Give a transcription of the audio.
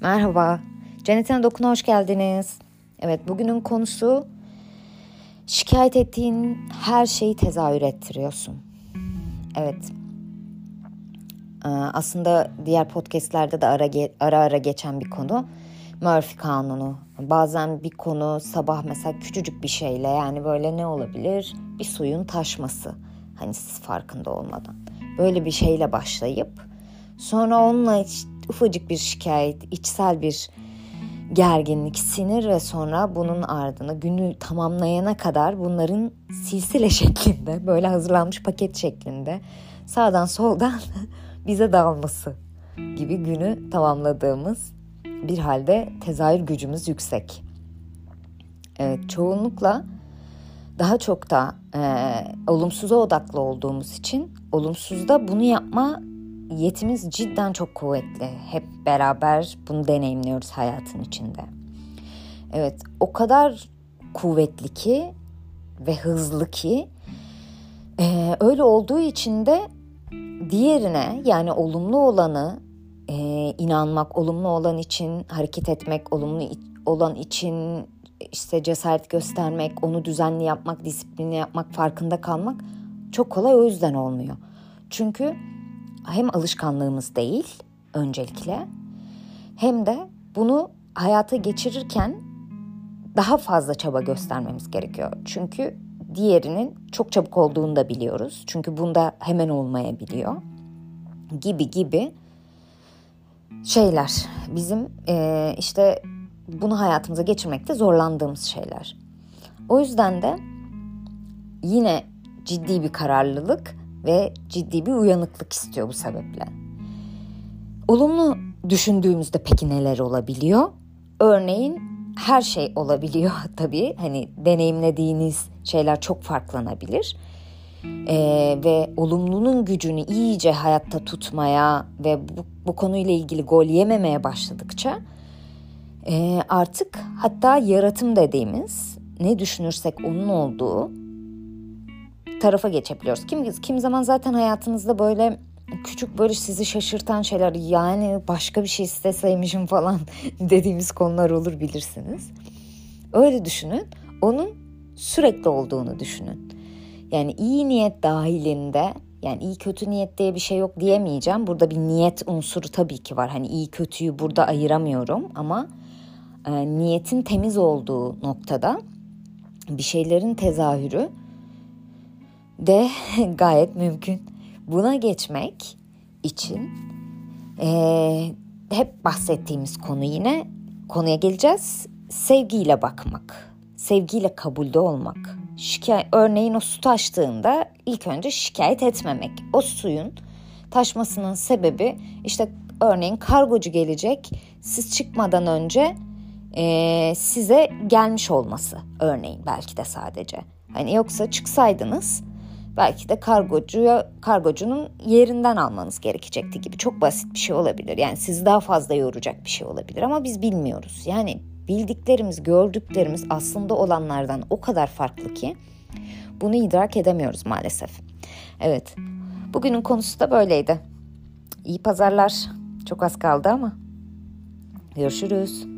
Merhaba, Cennetine Dokun'a hoş geldiniz. Evet, bugünün konusu şikayet ettiğin her şeyi tezahür ettiriyorsun. Evet, ee, aslında diğer podcastlerde de ara, ara ara geçen bir konu. Murphy kanunu. Bazen bir konu sabah mesela küçücük bir şeyle yani böyle ne olabilir? Bir suyun taşması. Hani siz farkında olmadan. Böyle bir şeyle başlayıp sonra onunla ufacık bir şikayet, içsel bir gerginlik, sinir ve sonra bunun ardına günü tamamlayana kadar bunların silsile şeklinde, böyle hazırlanmış paket şeklinde sağdan soldan bize dalması gibi günü tamamladığımız bir halde tezahür gücümüz yüksek. Evet, çoğunlukla daha çok da e, olumsuza odaklı olduğumuz için olumsuzda bunu yapma yetimiz cidden çok kuvvetli. Hep beraber bunu deneyimliyoruz hayatın içinde. Evet o kadar kuvvetli ki ve hızlı ki e, öyle olduğu için de diğerine yani olumlu olanı e, inanmak, olumlu olan için hareket etmek, olumlu olan için işte cesaret göstermek, onu düzenli yapmak, disiplinli yapmak, farkında kalmak çok kolay o yüzden olmuyor. Çünkü hem alışkanlığımız değil öncelikle hem de bunu hayata geçirirken daha fazla çaba göstermemiz gerekiyor. Çünkü diğerinin çok çabuk olduğunu da biliyoruz. Çünkü bunda hemen olmayabiliyor. Gibi gibi şeyler bizim e, işte bunu hayatımıza geçirmekte zorlandığımız şeyler. O yüzden de yine ciddi bir kararlılık ve ciddi bir uyanıklık istiyor bu sebeple. Olumlu düşündüğümüzde peki neler olabiliyor? Örneğin her şey olabiliyor tabii. Hani deneyimlediğiniz şeyler çok farklanabilir. Ee, ve olumlunun gücünü iyice hayatta tutmaya ve bu, bu konuyla ilgili gol yememeye başladıkça e, artık hatta yaratım dediğimiz ne düşünürsek onun olduğu tarafa geçebiliyoruz. Kim kim zaman zaten hayatınızda böyle küçük böyle sizi şaşırtan şeyler yani başka bir şey isteseymişim falan dediğimiz konular olur bilirsiniz. Öyle düşünün. Onun sürekli olduğunu düşünün. Yani iyi niyet dahilinde yani iyi kötü niyet diye bir şey yok diyemeyeceğim. Burada bir niyet unsuru tabii ki var. Hani iyi kötüyü burada ayıramıyorum ama e, niyetin temiz olduğu noktada bir şeylerin tezahürü de gayet mümkün. Buna geçmek için e, hep bahsettiğimiz konu yine konuya geleceğiz. Sevgiyle bakmak, sevgiyle kabulde olmak. Şikayet, örneğin o su taştığında ilk önce şikayet etmemek. O suyun taşmasının sebebi işte örneğin kargocu gelecek siz çıkmadan önce e, size gelmiş olması örneğin belki de sadece. Hani yoksa çıksaydınız belki de kargocuya kargocunun yerinden almanız gerekecekti gibi çok basit bir şey olabilir. Yani sizi daha fazla yoracak bir şey olabilir ama biz bilmiyoruz. Yani bildiklerimiz, gördüklerimiz aslında olanlardan o kadar farklı ki bunu idrak edemiyoruz maalesef. Evet. Bugünün konusu da böyleydi. İyi pazarlar. Çok az kaldı ama. Görüşürüz.